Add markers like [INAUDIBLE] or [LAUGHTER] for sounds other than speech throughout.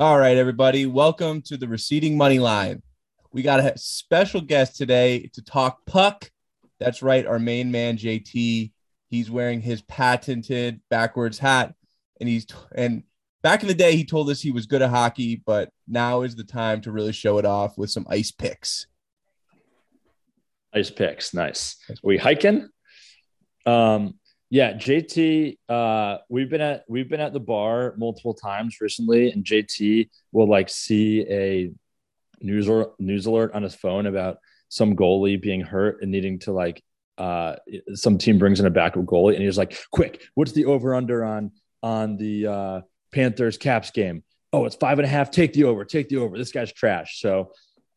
All right, everybody, welcome to the receding money line. We got a special guest today to talk puck. That's right, our main man JT. He's wearing his patented backwards hat, and he's and back in the day he told us he was good at hockey, but now is the time to really show it off with some ice picks. Ice picks, nice. We hiking? Um, yeah, JT, uh, we've been at we've been at the bar multiple times recently, and JT will like see a news or news alert on his phone about some goalie being hurt and needing to like uh, some team brings in a backup goalie, and he's like, "Quick, what's the over under on on the uh, Panthers Caps game? Oh, it's five and a half. Take the over. Take the over. This guy's trash." So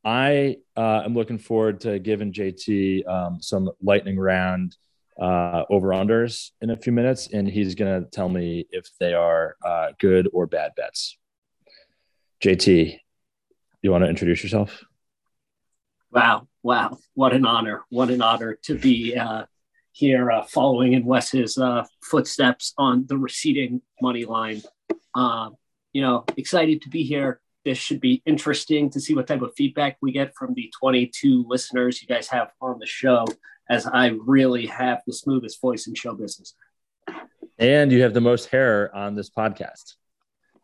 I uh, am looking forward to giving JT um, some lightning round uh, over unders in a few minutes, and he's going to tell me if they are uh, good or bad bets. JT, you want to introduce yourself? Wow, wow, what an honor! What an honor to be uh, here, uh, following in Wes's uh, footsteps on the receding money line. Um, you know, excited to be here. This should be interesting to see what type of feedback we get from the 22 listeners you guys have on the show as I really have the smoothest voice in show business. And you have the most hair on this podcast.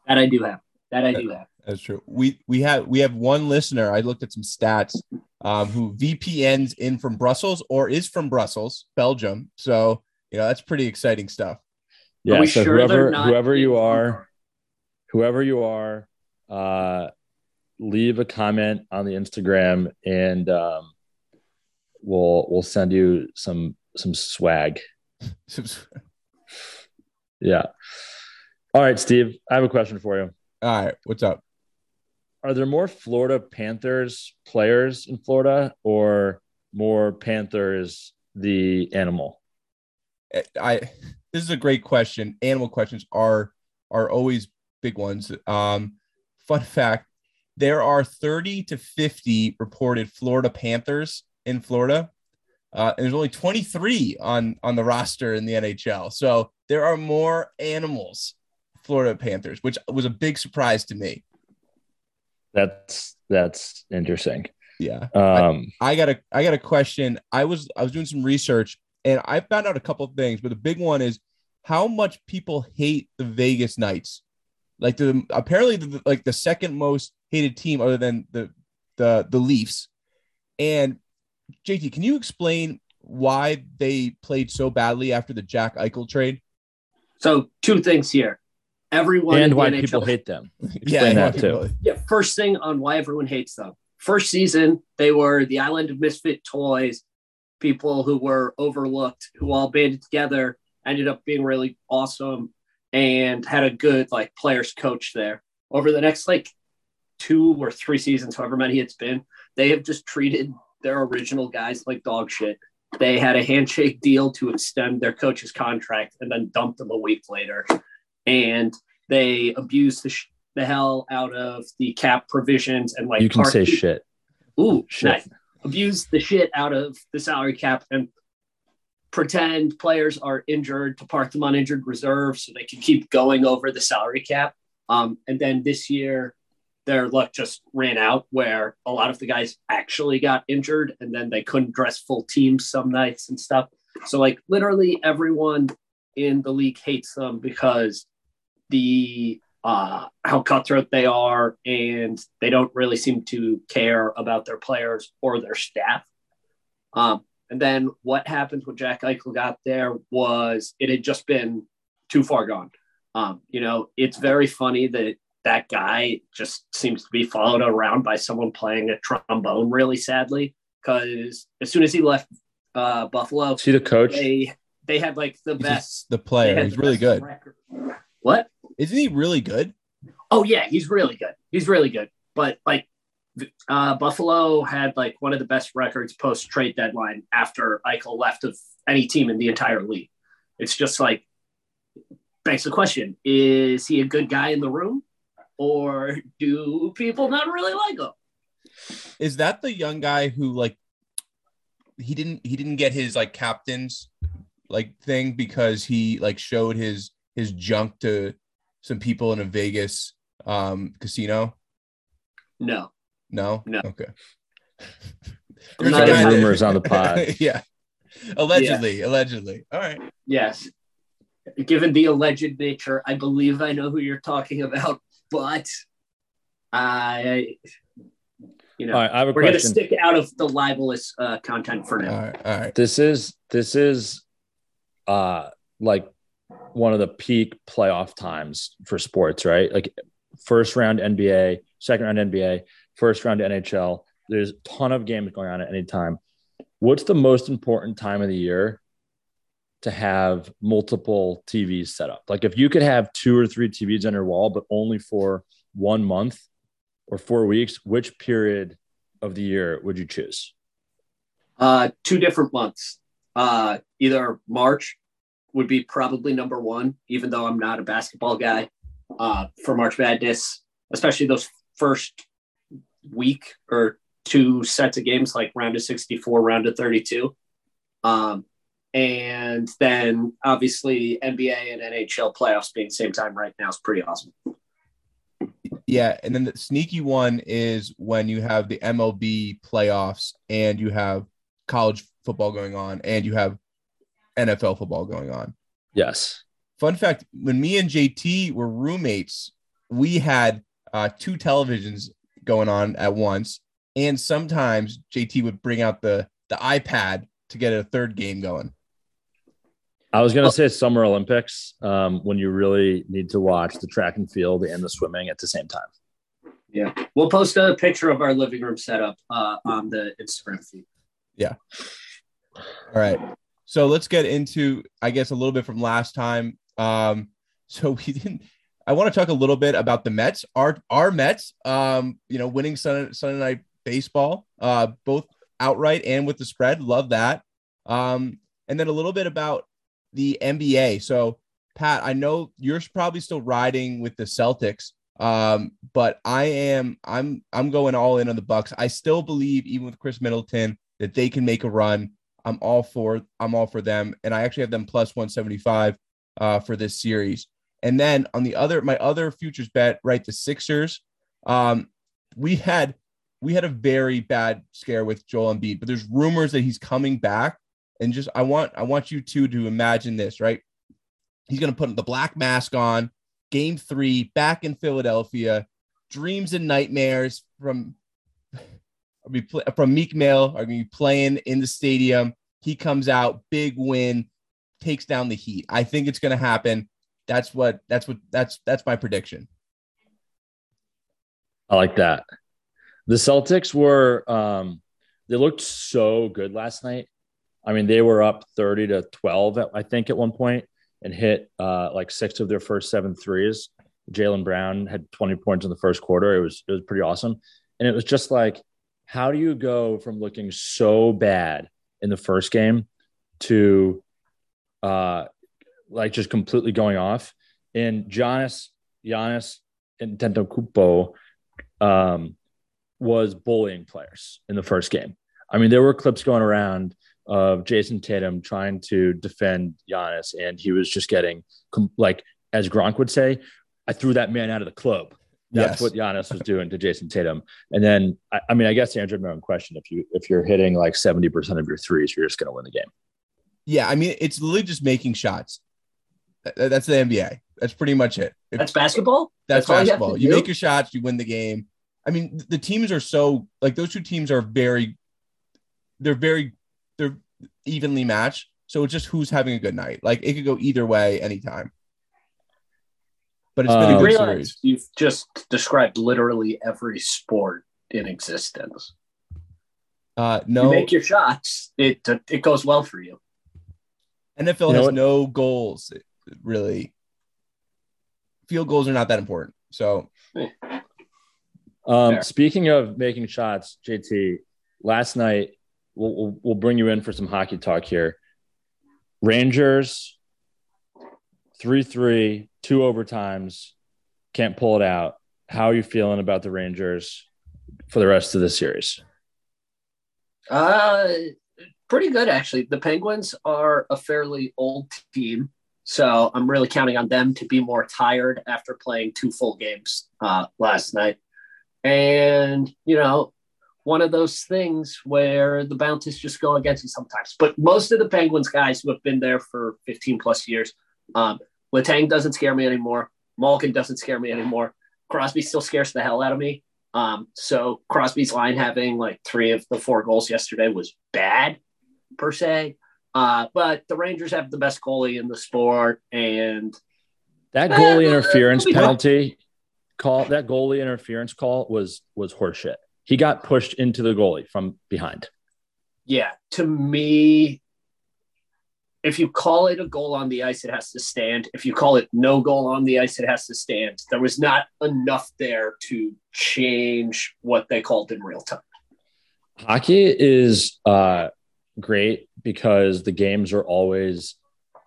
That I do have. That I do have. That's true. We we have we have one listener. I looked at some stats. Um, who VPNs in from Brussels or is from Brussels, Belgium. So you know that's pretty exciting stuff. Yeah. So sure whoever whoever you are, whoever you are, uh, leave a comment on the Instagram and um, we'll we'll send you some some swag. yeah. All right, Steve. I have a question for you. All right, what's up? Are there more Florida Panthers players in Florida, or more Panthers the animal? I this is a great question. Animal questions are are always big ones. Um, fun fact: there are thirty to fifty reported Florida Panthers in Florida. Uh, and there's only 23 on on the roster in the NHL. So there are more animals, Florida Panthers, which was a big surprise to me. That's that's interesting. Yeah. Um, I, I got a I got a question. I was I was doing some research and I found out a couple of things, but the big one is how much people hate the Vegas Knights. Like the apparently the, like the second most hated team other than the the the Leafs. And JT, can you explain why they played so badly after the Jack Eichel trade? So, two things here. Everyone and why NHL, people hate them. [LAUGHS] Explain yeah, that too. Yeah, first thing on why everyone hates them. First season, they were the island of misfit toys, people who were overlooked, who all banded together, ended up being really awesome, and had a good like players coach there. Over the next like two or three seasons, however many it's been, they have just treated their original guys like dog shit. They had a handshake deal to extend their coach's contract and then dumped them a week later. And they abused the, sh- the hell out of the cap provisions and like you can say shit. Ooh, shit. Nice. Abuse the shit out of the salary cap and pretend players are injured to park them on injured reserve so they can keep going over the salary cap. Um, and then this year, their luck just ran out where a lot of the guys actually got injured and then they couldn't dress full teams some nights and stuff. So like literally everyone in the league hates them because the uh, how cutthroat they are and they don't really seem to care about their players or their staff. Um, and then what happens when Jack Eichel got there was it had just been too far gone. Um, you know, it's very funny that that guy just seems to be followed around by someone playing a trombone really sadly because as soon as he left uh, Buffalo, see the coach. They they had like the He's best. The player. He's really good. Record. What? Isn't he really good? Oh yeah, he's really good. He's really good. But like uh, Buffalo had like one of the best records post trade deadline after Eichel left of any team in the entire league. It's just like begs the question: Is he a good guy in the room? Or do people not really like him? Is that the young guy who like he didn't he didn't get his like captain's like thing because he like showed his his junk to some people in a Vegas um, casino? No. No. No. Okay. I'm [LAUGHS] There's not gonna- rumors on the [LAUGHS] pod. yeah. Allegedly. Allegedly. All right. Yes. Given the alleged nature, I believe I know who you're talking about, but I, you know, All right, I have a we're going to stick out of the libelous uh, content for now. right. All right. This is this is uh like one of the peak playoff times for sports, right? Like first round NBA, second round NBA, first round NHL. There's a ton of games going on at any time. What's the most important time of the year to have multiple TVs set up? Like if you could have two or three TVs on your wall, but only for one month or four weeks, which period of the year would you choose? Uh, two different months. Uh, either March would be probably number one, even though I'm not a basketball guy. Uh, for March Madness, especially those first week or two sets of games, like round of 64, round of 32. Um, and then obviously NBA and NHL playoffs being same time right now is pretty awesome. Yeah, and then the sneaky one is when you have the MLB playoffs and you have college football going on and you have NFL football going on. Yes. Fun fact: when me and JT were roommates, we had uh, two televisions going on at once, and sometimes JT would bring out the the iPad to get a third game going. I was gonna say Summer Olympics um, when you really need to watch the track and field and the swimming at the same time. Yeah. We'll post a picture of our living room setup uh, on the Instagram feed. Yeah. All right. So let's get into, I guess, a little bit from last time. Um, so [LAUGHS] we didn't. I want to talk a little bit about the Mets. Our our Mets, um, you know, winning Sunday, Sunday night baseball, uh, both outright and with the spread. Love that. Um, and then a little bit about the NBA. So Pat, I know you're probably still riding with the Celtics, um, but I am. I'm I'm going all in on the Bucks. I still believe, even with Khris Middleton, that they can make a run. I'm all for I'm all for them, and I actually have them plus 175 uh, for this series. And then on the other, my other futures bet, right, the Sixers. Um, we had we had a very bad scare with Joel Embiid, but there's rumors that he's coming back. And just I want I want you two to imagine this, right? He's gonna put the black mask on, game three, back in Philadelphia, dreams and nightmares from [LAUGHS] from Meek Mill are going to be playing in the stadium. He comes out, big win, takes down the Heat. I think it's going to happen. That's what. That's what. That's that's my prediction. I like that. The Celtics were um, they looked so good last night. I mean, they were up 30 to 12, I think, at one point and hit uh, like six of their first seven threes. Jaylen Brown had 20 points in the first quarter. It was it was pretty awesome. And it was just like, how do you go from looking so bad in the first game to uh like just completely going off? And Giannis, Giannis and Antetokounmpo um, was bullying players in the first game. I mean, there were clips going around of Jayson Tatum trying to defend Giannis, and he was just getting like, as Gronk would say, "I threw that man out of the club." Yes. That's what Giannis was doing to Jayson Tatum. And then, I, I mean, I guess to answer my own question, if you if you're hitting like seventy percent of your threes, you're just going to win the game. Yeah, I mean, it's literally just making shots. That's the NBA. That's pretty much it. If- That's basketball. That's, all you have basketball. to You, make your shots, you win the game. I mean, the teams are so like those two teams are very, they're very, they're evenly matched. So it's just who's having a good night. Like it could go either way anytime. But it's been Um, a You good realize series. you've just described literally every sport in existence. Uh, no, You no, make your shots, it it goes well for you. NFL You know has what? no goals really. Field goals are not that important. So Um, speaking of making shots, JT, last night we'll, we'll we'll bring you in for some hockey talk here. Rangers, three three, two overtimes, can't pull it out. How are you feeling about the Rangers for the rest of the series? Uh, pretty good actually. The Penguins are a fairly old team, So I'm really counting on them to be more tired after playing two full games uh, last night. And, you know, one of those things where the bounties just go against you sometimes. But most of the Penguins guys who have been there for 15 plus years, um, Letang doesn't scare me anymore. Malkin doesn't scare me anymore. Crosby still scares the hell out of me. Um, so Crosby's line having like three of the four goals yesterday was bad per se. Uh, but the Rangers have the best goalie in the sport, and that goalie uh, interference penalty call, that goalie interference call was was horseshit. He got pushed into the goalie from behind. Yeah, to me, if you call it a goal on the ice, it has to stand. If you call it no goal on the ice, it has to stand. There was not enough there to change what they called in real time. Hockey is uh, great because the games are always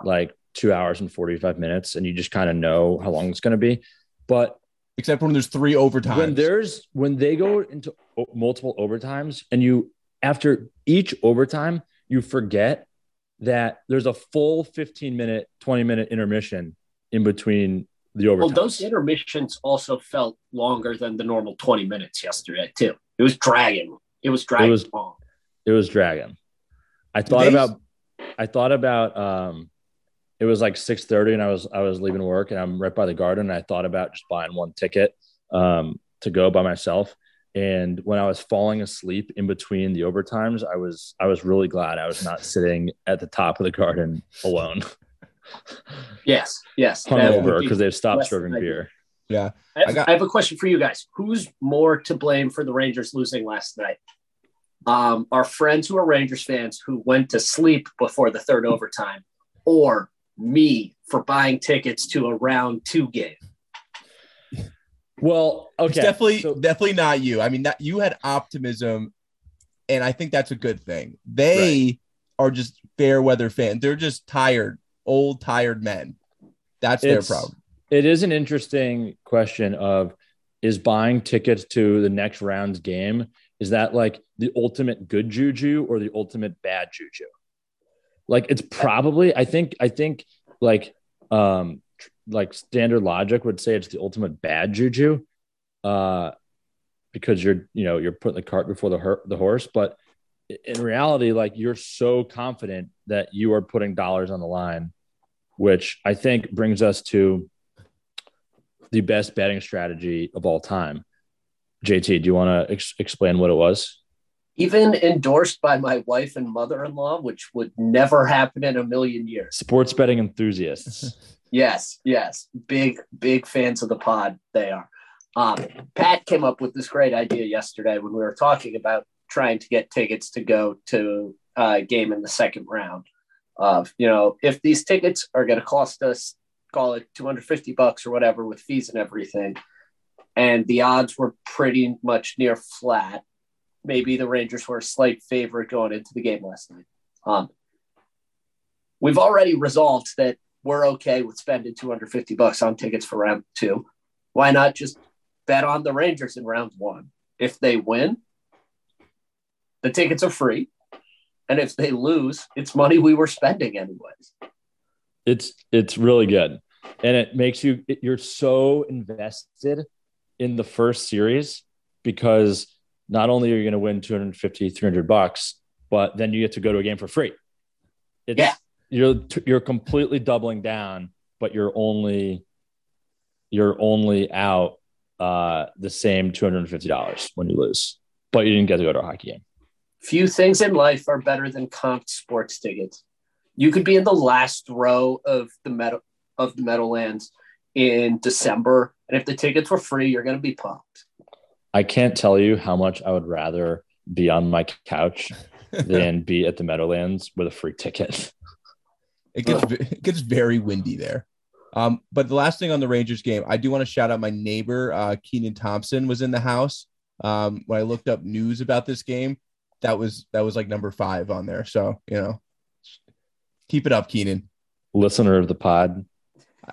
like two hours and 45 minutes and you just kind of know how long it's going to be. But except when there's three overtimes. When there's when they go into multiple overtimes and you after each overtime, you forget that there's a full 15 minute, 20 minute intermission in between the overtime. Well, those intermissions also felt longer than the normal 20 minutes yesterday, too. It was dragging. It was dragging. It was, long. It was dragging. I thought about I thought about um it was like 6:30 and I was I was leaving work and I'm right by the garden and I thought about just buying one ticket um to go by myself and when I was falling asleep in between the overtimes I was I was really glad I was not [LAUGHS] sitting at the top of the garden alone. [LAUGHS] yes, yes. Hungover because they've stopped serving beer. Yeah. I have, I, got- I have a question for you guys. Who's more to blame for the Rangers losing last night? um, our friends who are Rangers fans who went to sleep before the third overtime, or me for buying tickets to a round two game. Well, okay, it's definitely, so, definitely not you. I mean, that you had optimism, and I think that's a good thing. They right. are just fair weather fans. They're just tired, old, tired men. That's their problem. It is an interesting question of is buying tickets to the next round's game is that like the ultimate good juju or the ultimate bad juju? Like it's probably I think I think like um like standard logic would say it's the ultimate bad juju uh because you're you know you're putting the cart before the her- the horse but in reality like you're so confident that you are putting dollars on the line which I think brings us to the best betting strategy of all time JT, do you want to ex- explain what it was? Even endorsed by my wife and mother in law, which would never happen in a million years. Sports betting enthusiasts. [LAUGHS] yes, yes. Big, big fans of the pod, they are. Um, Pat came up with this great idea yesterday when we were talking about trying to get tickets to go to a game in the second round. Of you know, if these tickets are going to cost us, call it 250 bucks or whatever with fees and everything, and the odds were pretty much near flat. Maybe the Rangers were a slight favorite going into the game last night. Um, we've already resolved that we're okay with spending 250 bucks on tickets for round two. Why not just bet on the Rangers in round one? If they win, the tickets are free. And if they lose, it's money we were spending anyways. It's it's really good. And it makes you you're so invested in the first series because not only are you going to win 250 300 bucks but then you get to go to a game for free it's, yeah you're you're completely doubling down but you're only you're only out uh, the same $250 when you lose but you didn't get to go to a hockey game few things in life are better than comp sports tickets you could be in the last row of the metal of the meadowlands in december and if the tickets were free, you're going to be pumped. I can't tell you how much I would rather be on my couch [LAUGHS] than be at the Meadowlands with a free ticket. It gets [LAUGHS] it gets very windy there. Um, but the last thing on the Rangers game, I do want to shout out my neighbor, uh, Kenan Thompson, was in the house. Um, when I looked up news about this game, that was that was like number five on there. So you know, keep it up, Kenan. Listener of the pod.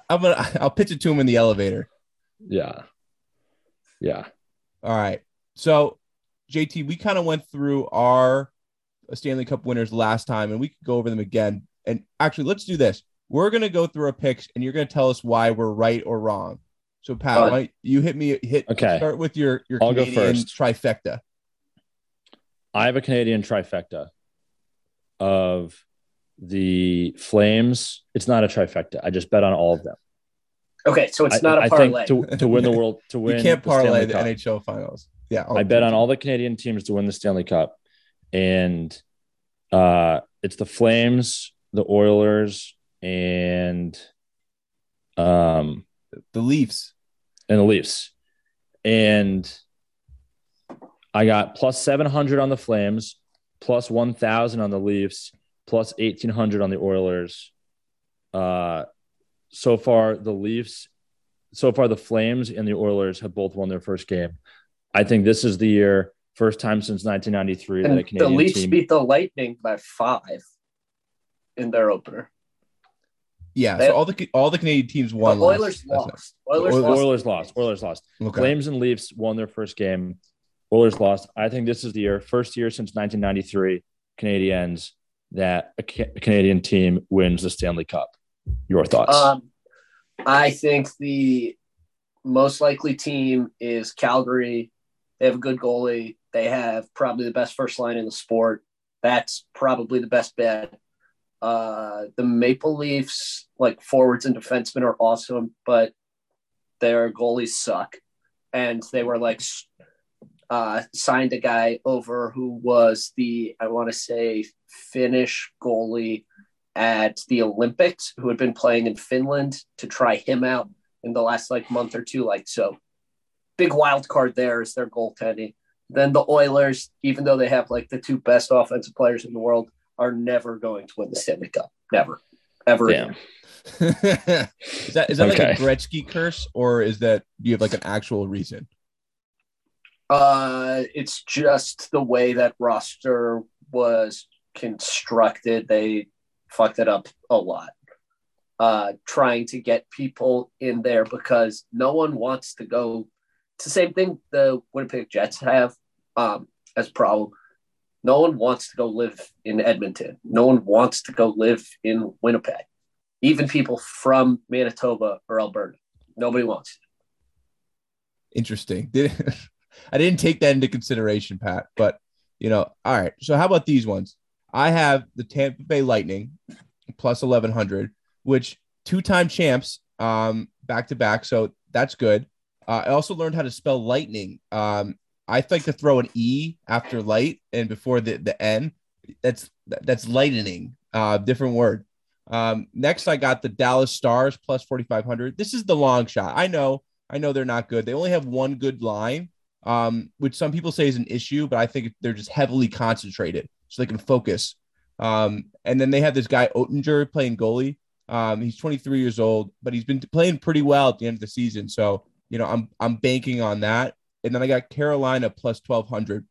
I'm gonna [LAUGHS] I'll pitch it to him in the elevator. Yeah. Yeah. All right. So, JT, we kind of went through our Stanley Cup winners last time and we could go over them again. And actually, let's do this. we're gonna go through our picks, and you're gonna tell us why we're right or wrong. So Pat, Uh, why- you hit me. Hit. Okay. Start with your your I'll go first. trifecta. I have a Canadian trifecta of the Flames. It's not a trifecta. I just bet on all of them. Okay, so it's I, not a parlay. think to, to win the world to [LAUGHS] win you can't parlay the Cup. NHL finals. Yeah, I bet on all the Canadian teams to win the Stanley Cup, and uh, it's the Flames, the Oilers, and um, the Leafs. and the Leafs. And I got plus 700 on the Flames, plus 1,000 on the Leafs, plus 1,800 on the Oilers. Uh, so far, the Leafs, so far, the Flames and the Oilers have both won their first game. I think this is the year, first time since 1993 that a and the Canadian Leafs team. beat the Lightning by five in their opener. Yeah, They- so all the all the Canadian teams The won. Oilers last- lost. Oilers, Oilers- lost. Oilers lost. Oilers lost. Okay. Flames and Leafs won their first game. Oilers lost. I think this is the year, first year since 1993, Canadians that a, Ca- a Canadian team wins the Stanley Cup. Your thoughts? Um, I think the most likely team is Calgary. They have a good goalie. They have probably the best first line in the sport. That's probably the best bet. Uh, the Maple Leafs, like forwards and defensemen, are awesome, but their goalies suck. And they were like uh, signed a guy over who was the, I want to say, Finnish goalie at the Olympics who had been playing in Finland to try him out in the last like month or two. Like, so big wild card there is their goaltending. Then the Oilers, even though they have like the two best offensive players in the world, are never going to win the Stanley Cup. Never, ever. Damn. [LAUGHS] is that is that like a Gretzky curse, or is that do you have like an actual reason? Uh, it's just the way that roster was constructed. They fucked it up a lot. Uh, trying to get people in there because no one wants to go. It's the same thing the Winnipeg Jets have um, as a problem. No one wants to go live in Edmonton. No one wants to go live in Winnipeg. Even people from Manitoba or Alberta. Nobody wants. Interesting. Did [LAUGHS] I didn't take that into consideration, Pat. But you know, all right. So how about these ones? I have the Tampa Bay Lightning plus eleven hundred, which two-time champs, um, back to back. So that's good. Uh, I also learned how to spell lightning. Um, I like to throw an e after light and before the the n. That's that's lightening. Uh, different word. Um, next, I got the Dallas Stars plus forty five hundred. This is the long shot. I know. I know they're not good. They only have one good line, um, which some people say is an issue, but I think they're just heavily concentrated so they can focus. Um, and then they have this guy Oettinger playing goalie. Um, he's 23 years old, but he's been playing pretty well at the end of the season. So you know, I'm I'm banking on that. And then I got Carolina plus 1200,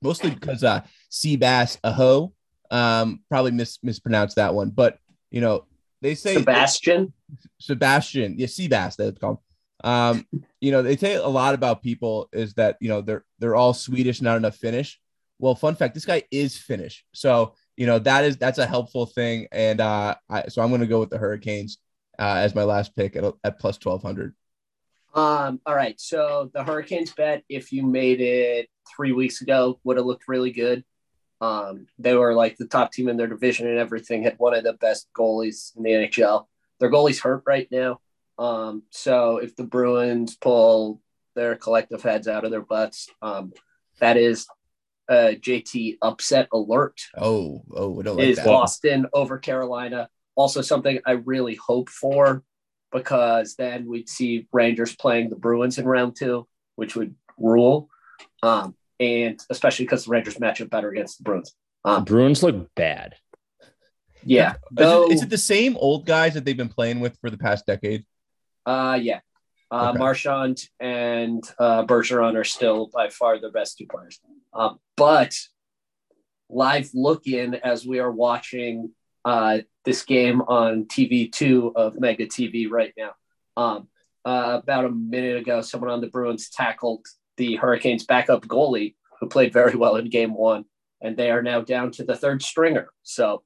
mostly because uh, Seabass Aho, um, probably mis- mispronounced that one, but you know, they say Sebastian. Sebastian, yeah, Seabass, that's called. Um, you know, they say a lot about people is that you know they're they're all Swedish, not enough Finnish. Well, fun fact, this guy is Finnish, so you know that is that's a helpful thing. And uh, I, so I'm going to go with the Hurricanes uh, as my last pick at, at plus twelve hundred. Um, all right. So the Hurricanes bet, if you made it three weeks ago, would have looked really good. Um, they were like the top team in their division and everything, had one of the best goalies in the NHL. Their goalie's hurt right now. Um, so if the Bruins pull their collective heads out of their butts, um, that is a JT upset alert Oh, oh, I don't like is that. Boston over Carolina. Also, something I really hope for because then we'd see Rangers playing the Bruins in round two, which would rule. Um, and especially because the Rangers match up better against the Bruins. The Bruins look bad. Yeah. Is it, is it the same old guys that they've been playing with for the past decade? uh, yeah. Uh, Okay. Marchand and uh, Bergeron are still by far the best two players. Um, but live look in as we are watching uh, this game on TV2 of Mega TV right now. Um, uh, about a minute ago, someone on the Bruins tackled the Hurricanes' backup goalie, who played very well in game one, and they are now down to the third stringer. So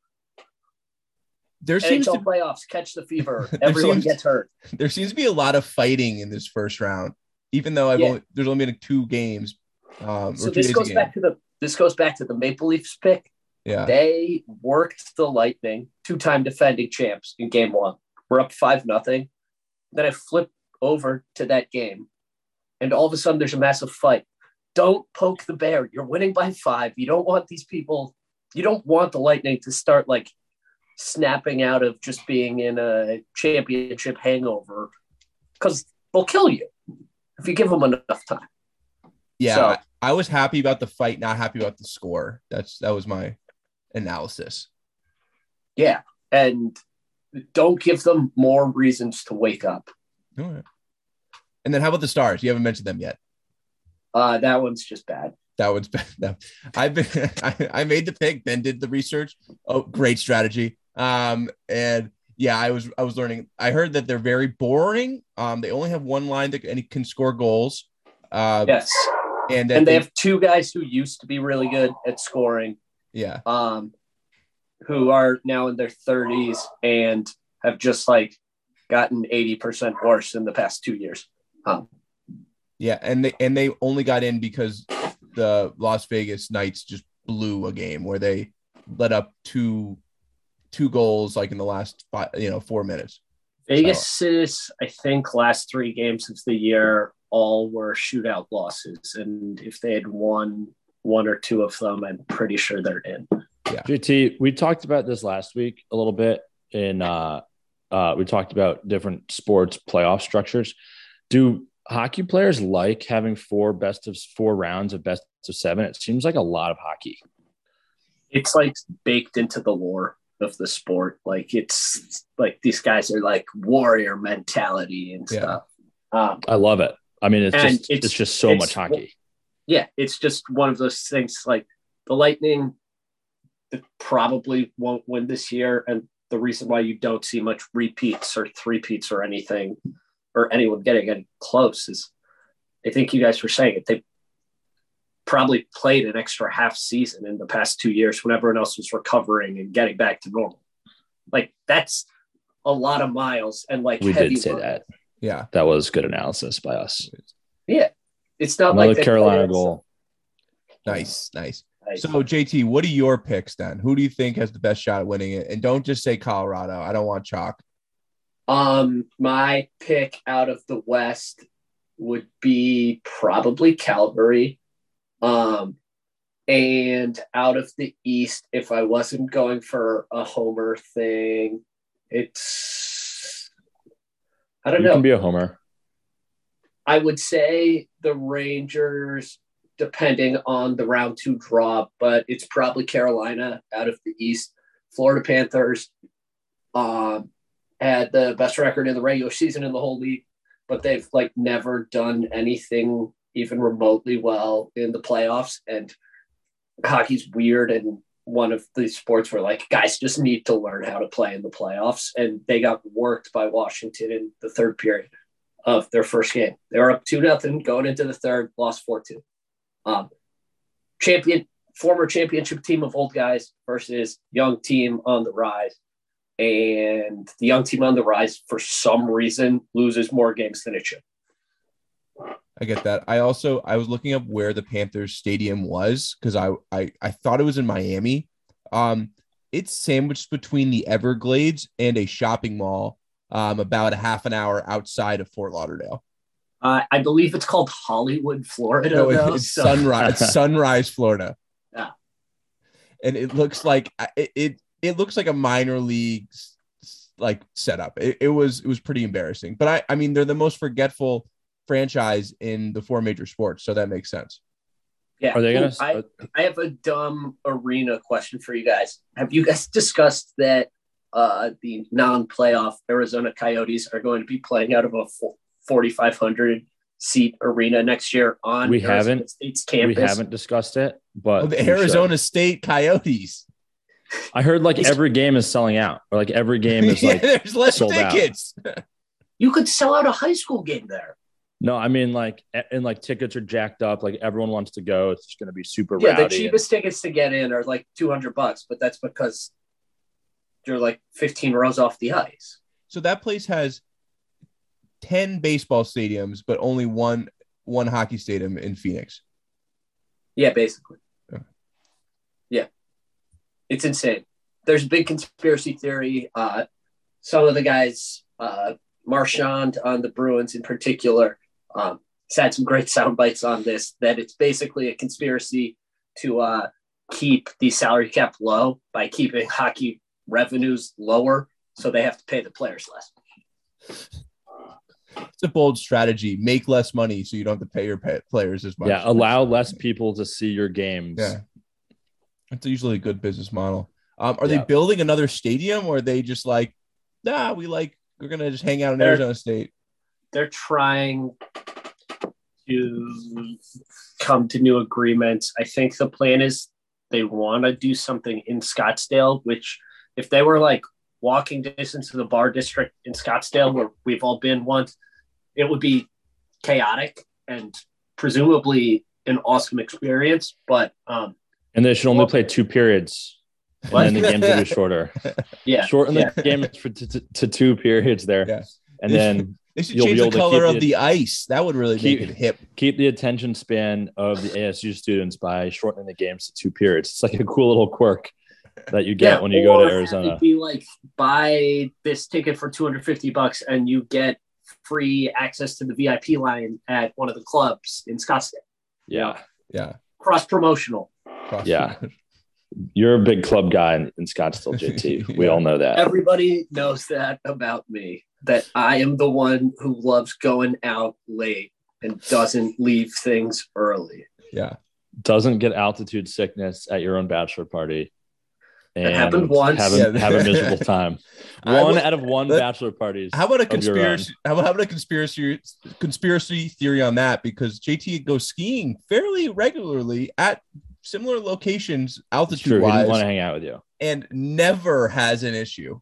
there seems NHL to playoffs catch the fever. [LAUGHS] Everyone seems- gets hurt. there seems to be a lot of fighting in this first round, even though I've Yeah. only, there's only been two games. Um, So this goes game. back to the this goes back to the Maple Leafs pick. Yeah, They worked the Lightning, two-time defending champs in game one. We're up five nothing. Then I flip over to that game, and all of a sudden there's a massive fight. Don't poke the bear. You're winning by five. You don't want these people. You don't want the Lightning to start like snapping out of just being in a championship hangover because they'll kill you if you give them enough time. yeah. So- I was happy about the fight, not happy about the score. That's that was my analysis. Yeah, and don't give them more reasons to wake up. All right. And then how about the stars? You haven't mentioned them yet. Uh, that one's just bad. That one's [LAUGHS] bad. No. I've been [LAUGHS] I, I made the pick, Ben did the research. Oh, great strategy. Um, and yeah, I was I was learning. I heard that they're very boring. Um, they only have one line that and can score goals. Uh, Yes, and and they have two guys who used to be really good at scoring, yeah, um, who are now in their thirties and have just like gotten eighty percent worse in the past two years. Um, yeah, and they and they only got in because the Las Vegas Knights just blew a game where they let up two two goals like in the last five, you know four minutes. Vegas is, I think, last three games of the year all were shootout losses, and if they had won one or two of them, I'm pretty sure they're in. JT, we talked about this last week a little bit. In uh, uh, we talked about different sports playoff structures. Do hockey players like having four best of four rounds of best of seven? It seems like a lot of hockey. It's like baked into the lore of the sport. Like it's like these guys are like warrior mentality and Yeah. stuff. Um, I love it. I mean, it's just it's- it's, just so it's- much hockey. Yeah, it's just one of those things. Like the Lightning probably won't win this year, and the reason why you don't see much repeats or three-peats or anything, or anyone getting any close is, I think you guys were saying it. They probably played an extra half season in the past two years when everyone else was recovering and getting back to normal. Like that's a lot of miles and like We heavy did say work. that. Yeah, That was good analysis by us. Yeah, it's not Another like they Carolina played- goal. nice, nice. Like, So JT, what are your picks then? Who do you think has the best shot at winning it? And don't just say Colorado. I don't want chalk. Um, my pick out of the West would be probably Calgary. Um, and out of the East, if I wasn't going for a homer thing, it's I don't You know. can be a homer. I would say the Rangers, depending on the round two draw, but it's probably Carolina out of the East. Florida Panthers um, had the best record in the regular season in the whole league, but they've like never done anything even remotely well in the playoffs. And hockey's weird and one of these sports where like guys just need to learn how to play in the playoffs. And they got worked by Washington in the third period of their first game. They were up two nothing going into the third, lost four two. Um, champion, former championship team of old guys versus young team on the rise, and the young team on the rise for some reason loses more games than it should. I get that. I also I was looking up where the Panthers stadium was because I, I I thought it was in Miami. Um, it's sandwiched between the Everglades and a shopping mall, um, about a half an hour outside of Fort Lauderdale. Uh, I believe it's called Hollywood, Florida. No, though, it's so- Sunrise, [LAUGHS] it's Sunrise, Florida. Yeah. And it looks like it, it it looks like a minor league s- s- like setup. It, it was it was pretty embarrassing. But I I mean they're the most forgetful franchise in the four major sports, so that makes sense. Yeah. Are they gonna? Ooh, I, I have a dumb arena question for you guys. Have you guys discussed that uh, the non-playoff Arizona Coyotes are going to be playing out of a 4,500 seat arena next year on We Arizona haven't. State's we haven't discussed it, but Oh, the we should. Arizona State Coyotes. I heard like every game is selling out, or like every game is [LAUGHS] yeah, like. there's less sold out. tickets. You could sell out a high school game there. no, I mean like, and like tickets are jacked up. Like everyone wants to go. It's just going to be super Yeah, rowdy. the cheapest tickets to get in are like 200 bucks, but that's because They're like 15 rows off the ice. So that place has 10 baseball stadiums, but only one one hockey stadium in Phoenix. Yeah, basically. Yeah. yeah. It's insane. There's a big conspiracy theory. Uh, some of the guys, uh, Marchand on the Bruins in particular, um, has had some great sound bites on this. That it's basically a conspiracy to uh, keep the salary cap low by keeping hockey revenues lower, so they have to pay the players less. It's a bold strategy. Make less money so you don't have to pay your players as much. Yeah, allow less people to see your games. Yeah, it's usually a good business model. Um, are yeah. they building another stadium, or are they just like, nah, we like we're gonna just hang out in they're, Arizona State? They're trying to come to new agreements. I think the plan is they want to do something in Scottsdale, which if they were like walking distance to the bar district in Scottsdale, where we've all been once, it would be chaotic and presumably an awesome experience. But um, and they should only well, play two periods, and then the games will be [LAUGHS] shorter. Yeah, shorten yeah. the game to, to, to, two periods there, yeah. and then they should change the color of the, the, ice. That would really keep, make it hip. Keep the attention span of the ASU students by shortening the games to two periods. It's like a cool little quirk that you get yeah, when you go to Arizona. Be like buy this ticket for 250 bucks and you get free access to the VIP line at one of the clubs in Scottsdale. Yeah. Yeah. Cross promotional. Yeah. You're a big club guy in, in Scottsdale, [LAUGHS] JT. We all know that. Everybody knows that about me. That I am the one who loves going out late and doesn't leave things early. Yeah. Doesn't get altitude sickness at your own bachelor party and happened once. Have a, yeah. have a miserable [LAUGHS] time. One would, out of one let, bachelor parties. How about a conspiracy? How about a conspiracy conspiracy theory on that? Because JT goes skiing fairly regularly at similar locations, altitude wise. Want to hang out with you, and never has an issue,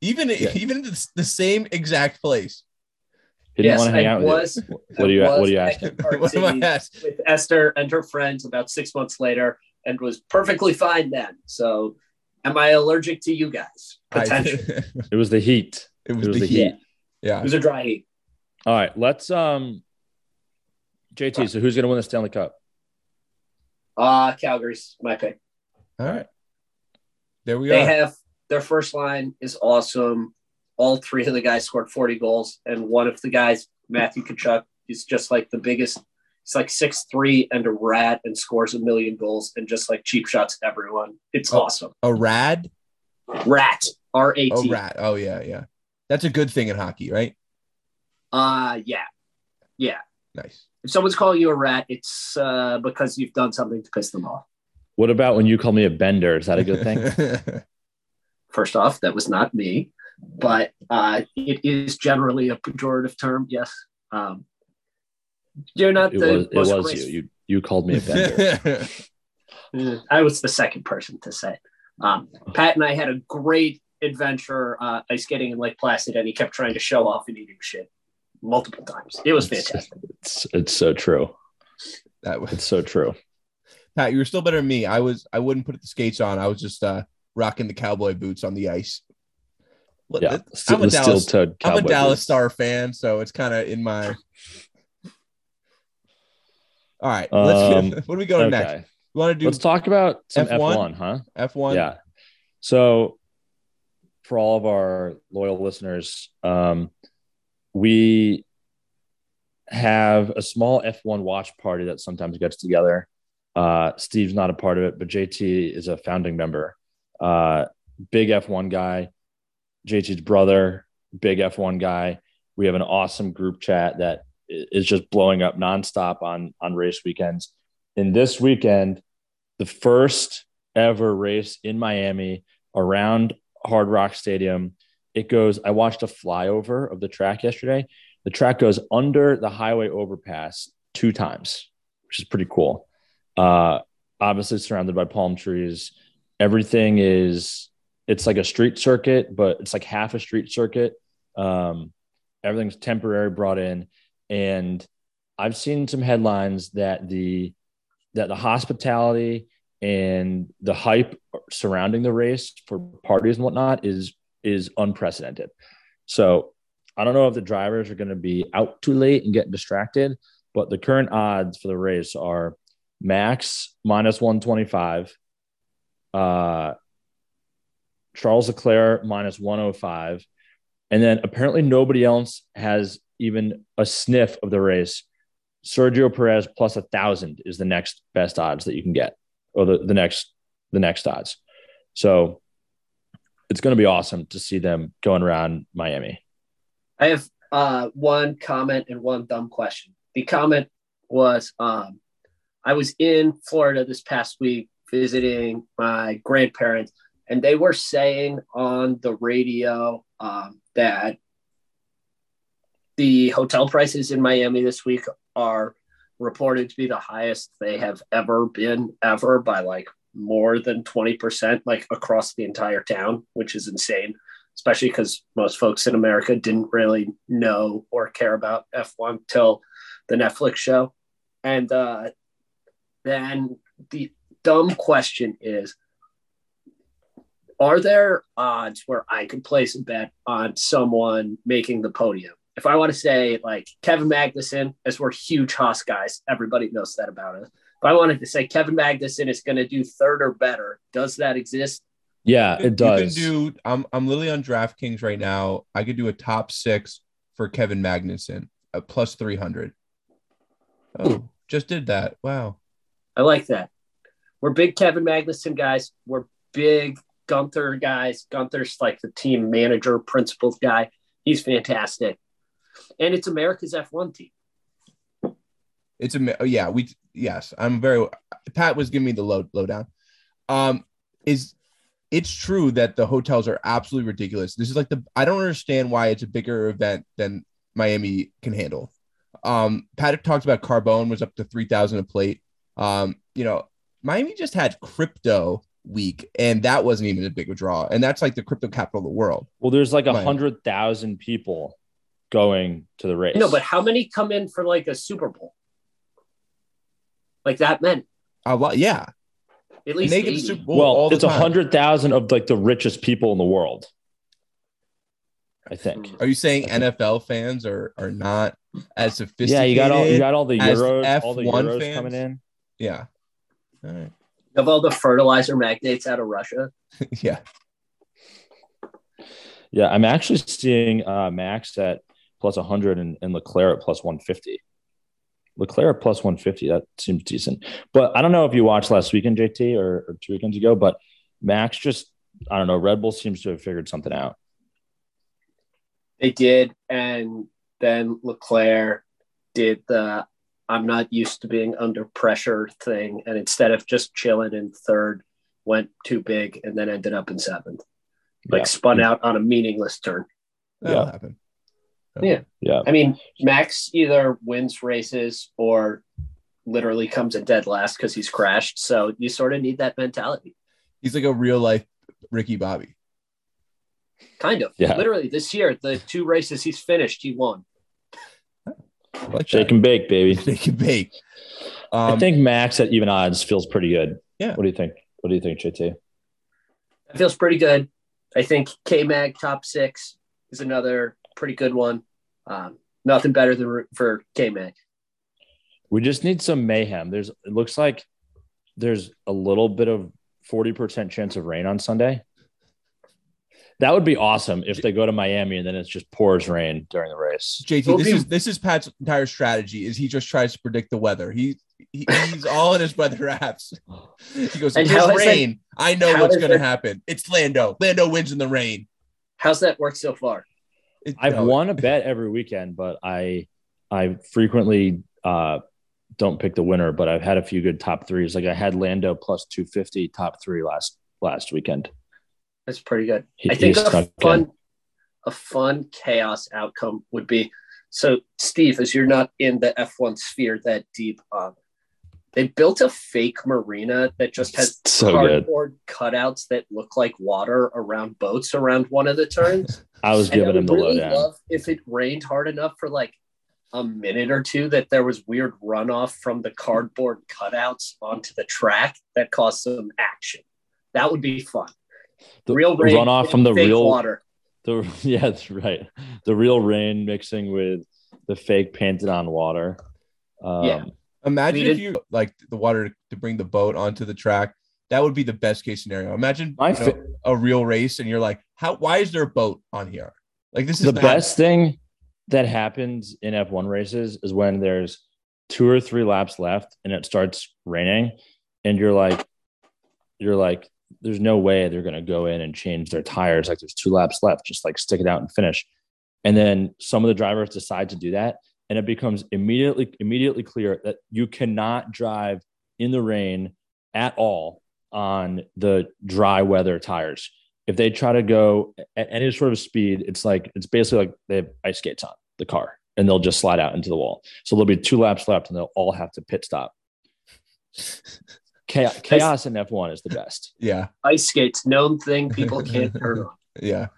even yeah. even the same exact place. He didn't yes, want to hang out with was, you. What do you What do you ask? [LAUGHS] what am I asking? With Esther and her friends about six months later, and was perfectly fine then. So Am I allergic to you guys? [LAUGHS] Potentially. it was the heat. It was, it was the, the, heat. heat. Yeah. It was a dry heat. All right. Let's um JT, so who's gonna win the Stanley Cup? Uh Calgary's my pick. All right. There we they are. They have their first line is awesome. All three of the guys scored 40 goals, and one of the guys, Matthew Tkachuk, is just like the biggest He's like six three and a rat and scores a million goals and just like cheap shots everyone. It's oh, awesome. A rad? Rat. R A T. Oh, rat. Oh yeah, yeah. That's a good thing in hockey, right? Uh yeah. Yeah. Nice. If someone's calling you a rat, it's uh, because you've done something to piss them off. What about when you call me a bender? Is that a good thing? [LAUGHS] First off, that was not me, but uh, it is generally a pejorative term. Yes. Um, you're not it the was, it was you. You you called me a bender. [LAUGHS] I was the second person to say. Um, Pat and I had a great adventure uh, ice skating in Lake Placid, and he kept trying to show off and eating shit multiple times. It was fantastic. It's, it's so true. That was it's so true. Pat, you were still better than me. I was. I wouldn't put the skates on. I was just uh, rocking the cowboy boots on the ice. Yeah, I'm a Dallas. I'm a Dallas Star fan, so it's kind of in my all right. Um, [LAUGHS] what are we going okay. next? You want to do? Let's talk about some F1, F1 huh? F1. Yeah. So, for all of our loyal listeners, um, we have a small F1 watch party that sometimes gets together. Uh, Steve's not a part of it, but JT is a founding member. Uh, big F1 guy. JT's brother, big F1 guy. We have an awesome group chat that is just blowing up nonstop on on race weekends. And this weekend, the first ever race in Miami around Hard Rock Stadium. It goes. I watched a flyover of the track yesterday. The track goes under the highway overpass two times, which is pretty cool. Uh, obviously surrounded by palm trees. Everything is. It's like a street circuit, but it's like half a street circuit. Um, everything's temporary brought in and I've seen some headlines that the that the hospitality and the hype surrounding the race for parties and whatnot is is unprecedented. So I don't know if the drivers are going to be out too late and get distracted, but the current odds for the race are Max minus 125, uh, Charles Leclerc minus 105. And then apparently nobody else has even a sniff of the race. Sergio Perez plus a thousand is the next best odds that you can get, or the, the next the next odds. So it's going to be awesome to see them going around Miami. I have uh, one comment and one dumb question. The comment was um, I was in Florida this past week visiting my grandparents, and they were saying on the radio um, that the hotel prices in Miami this week are reported to be the highest they have ever been ever by like more than 20% like across the entire town which is insane especially because most folks in america didn't really know or care about f1 till the netflix show. And uh, then the dumb question is are there odds where i could place a bet on someone making the podium if I want to say like Kevin Magnussen, as we're huge Haas guys, everybody knows that about us. If I wanted to say Kevin Magnussen is going to do third or better, does that exist? Yeah, it does. You can do. I'm I'm literally on DraftKings right now. I could do a top six for Kevin Magnussen at plus three hundred. Oh, hmm. just did that. Wow. I like that. We're big Kevin Magnussen guys. We're big Gunther guys. Gunther's like the team manager, principals guy. He's fantastic and it's America's F1 team. It's a oh, yeah, we yes, I'm very Pat was giving me the low lowdown. Um, is it's true that the hotels are absolutely ridiculous. This is like the I don't understand why it's a bigger event than Miami can handle. Um, Pat talked about Carbone was up to three thousand a plate. Um, you know, Miami just had crypto week, and that wasn't even a big draw, and that's like the crypto capital of the world. Well, there's like a hundred thousand people going to the race. No, but how many come in for like a Super Bowl? Like that many? A lot, yeah. At least Make eighty. Super Bowl well, all it's a hundred thousand of like the richest people in the world. I think. Hmm. Are you saying NFL fans are are not as sophisticated? Yeah, you got all you got all the as euros, all the F1 euros fans? coming in. Yeah. All right. Of all the fertilizer magnates out of Russia. [LAUGHS] yeah. Yeah, I'm actually seeing uh, Max at plus 100 and, and Leclerc at plus 150. Leclerc plus 150, that seems decent. But I don't know if you watched last weekend, JT, or, or two weekends ago, but Max just, I don't know, Red Bull seems to have figured something out. They did, and then Leclerc did the "I'm not used to being under pressure" thing, and instead of just chilling in third, went too big, and then ended up in seventh. Like Yeah. spun out on a meaningless turn. That'll Yeah. happen. Yeah. Yeah. I mean, Max either wins races or literally comes in dead last because he's crashed. So you sort of need that mentality. He's like a real life Ricky Bobby. Kind of. Yeah. Literally, this year, the two races he's finished, he won. I like Shake that. and bake, baby. [LAUGHS] Shake and bake. Um, I think Max at even odds feels pretty good. Yeah. What do you think? What do you think, JT? That feels pretty good. I think K Mag top six is another pretty good one. Um, nothing better than for K Mag. We just need some mayhem. There's it looks like there's a little bit of 40% chance of rain on Sunday. That would be awesome if they go to Miami and then it just pours rain during the race. JT, this is this is Pat's entire strategy. Is he just tries to predict the weather? He, he he's all in his weather [LAUGHS] apps. He goes, And "There's how that- rain. I know what's going to that- happen. It's Lando. Lando wins in the rain." How's that worked so far? It- I've no, won a bet every weekend, but I I frequently uh don't pick the winner, but I've had a few good top threes. Like I had Lando plus 250 top three last last weekend. That's pretty good. I think a fun, a fun chaos outcome would be so. Steve, as you're not in the F1 sphere that deep, um, they built a fake marina that just has So good. cardboard cutouts that look like water around boats around one of the turns. I was giving him would the really lowdown. love if it rained hard enough for like a minute or two that there was weird runoff from the cardboard cutouts onto the track that caused some action. That would be fun. The real rain, runoff from the real water. The [LAUGHS] yeah, that's right. The real rain mixing with the fake painted on water. Um, Yeah. Imagine We if did- you like the water to bring the boat onto the track. That would be the best case scenario. Imagine My you know, fa- a real race, and you're like, "How? Why is there a boat on here? Like this is the not- best thing that happens in F1 races is when there's two or three laps left and it starts raining, and you're like, you're like, there's no way they're gonna go in and change their tires. Like there's two laps left, just like stick it out and finish. And then some of the drivers decide to do that, and it becomes immediately immediately clear that you cannot drive in the rain at all on the dry weather tires if they try to go at any sort of speed, it's like it's basically like they have ice skates on the car and they'll just slide out into the wall. So there'll be two laps left and they'll all have to pit stop. Chaos, chaos in F1 is the best. Yeah, Ice skates, known thing people can't [LAUGHS] turn on. yeah.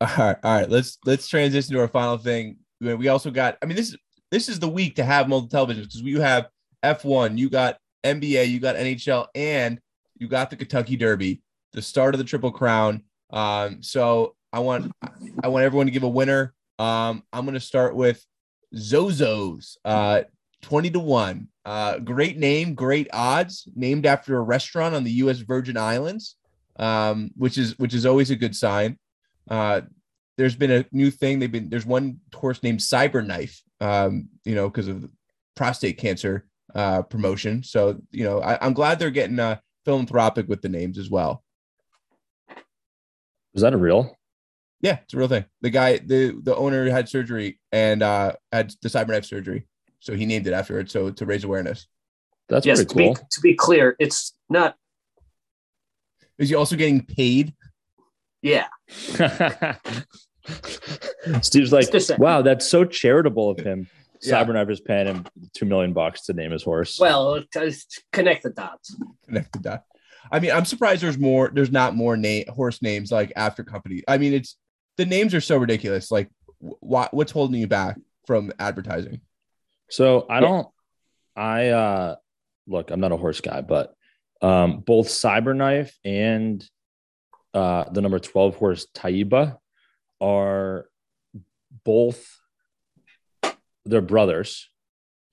All right, all right. Let's let's transition to our final thing. We we also got. I mean, this is this is the week to have multiple televisions because you have F1, you got NBA, you got NHL, and you got the Kentucky Derby, the start of the Triple Crown. Um, so I want I want everyone to give a winner. Um, I'm going to start with Zozo's, uh, 20 to 1. Uh, great name, great odds, named after a restaurant on the U.S. Virgin Islands, um, which is which is always a good sign. Uh, there's been a new thing. They've been there's one horse named Cyberknife, um, you know, because of prostate cancer uh, promotion. So you know, I, I'm glad they're getting uh, philanthropic with the names as well. Is that a real? Yeah, it's a real thing. The guy, the the owner had surgery and uh, had the cyberknife surgery, so he named it after it. So to raise awareness. That's yes, pretty to cool. be to be clear, it's not. Is he also getting paid? Yeah, [LAUGHS] Steve's like, Just a second. wow, that's so charitable of him. [LAUGHS] Yeah. Cyberknife paying him two million bucks to name his horse. well, to connect the dots. Connect the that. I mean, I'm surprised there's more. There's not more name horse names like after company. I mean, it's the names are so ridiculous. Like, wh- what's holding you back from advertising? So I Yeah. don't I uh look, I'm not a horse guy, but um both Cyberknife and uh the number 12 horse Taiba are both they're brothers.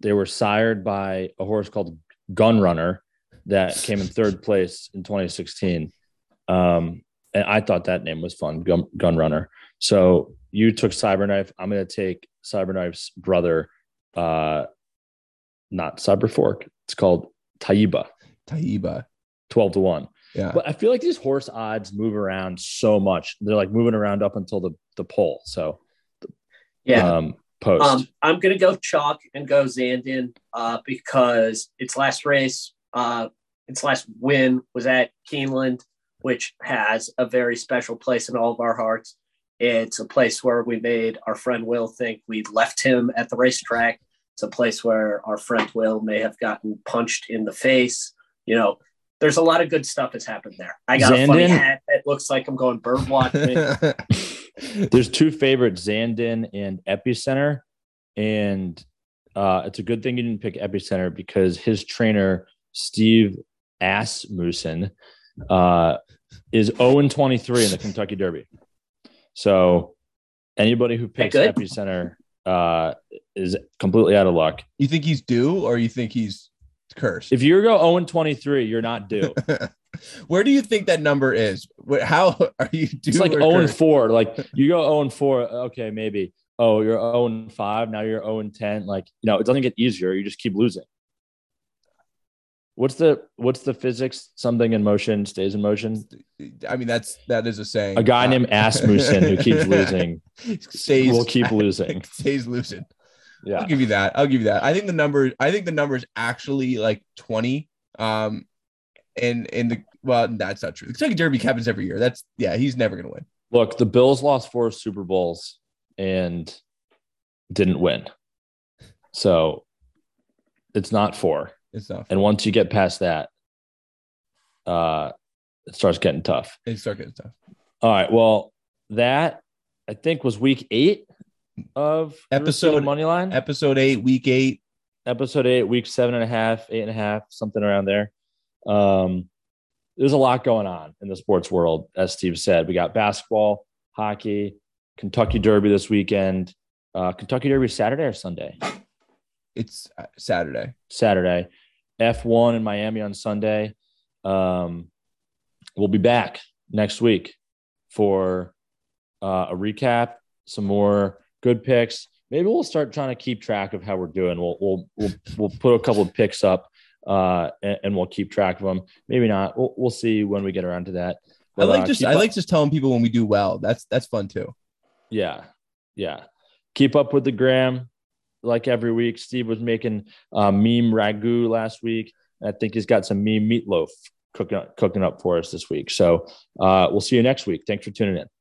They were sired by a horse called Gun Runner that came in third [LAUGHS] place in 2016. Um and I thought that name was fun, Gun, Gunrunner. So you took Cyberknife. I'm going to take Cyberknife's brother uh not Cyber Fork. it's called taiba Taiba. 12 to 1 Yeah. but i feel like these horse odds move around so much they're like moving around up until the the pole so Yeah. um post Um, I'm gonna go chalk and go Zandon uh, because its last race, uh, its last win was at Keeneland, which has a very special place in all of our hearts. It's a place where we made our friend Will think we left him at the racetrack. It's a place where our friend Will may have gotten punched in the face. You know, there's a lot of good stuff that's happened there. I got a funny hat that looks like I'm going bird watching. [LAUGHS] there's two favorites zandon and epicenter and uh it's a good thing you didn't pick epicenter because his trainer steve asmussen uh is 0 and 23 in the kentucky derby so anybody who picks epicenter uh is completely out of luck you think he's due, or you think he's cursed? if you go 0 and 23 you're not due [LAUGHS] Where do you think that number is? How are you due? it's like or 0 and 4 like you go 0 and 4 okay maybe oh you're 0 and 5 now you're 0 and 10 like you know it doesn't get easier you just keep losing what's the what's the physics something in motion stays in motion I mean, that's that is a saying. a guy named asmussen who keeps [LAUGHS] losing stays will keep [LAUGHS] losing stays losing. yeah I'll give you that. I'll give you that. I think the number. I think the number is actually like twenty. Um, and in the well, that's not true. The Kentucky Derby happens every year. That's yeah. He's never gonna win. look the bills lost four super bowls and didn't win so it's not four It's not. and once you get past that uh it starts getting tough It's start getting tough. All right. Well, that I think was week eight. of episode money line. Episode eight, week eight. Episode eight, week seven and a half, eight and a half, something around there. Um, there's a lot going on in the sports world, as Steve said. We got basketball, hockey, Kentucky Derby this weekend. Uh, Kentucky Derby Saturday or Sunday? It's uh, Saturday. Saturday. F1 in Miami on Sunday. Um, we'll be back next week for uh, a recap, some more good picks. Maybe we'll start trying to keep track of how we're doing. We'll we'll we'll, we'll put a couple of picks up uh, and, and, we'll keep track of them. Maybe not. We'll, we'll see when we get around to that. But, I like uh, just I up. like just telling people when we do well. That's that's fun too. Yeah, yeah. Keep up with the gram like every week. Steve was making uh, meme ragu last week. I think he's got some meme meatloaf cooking up, cooking up for us this week. So uh, we'll see you next week. Thanks for tuning in.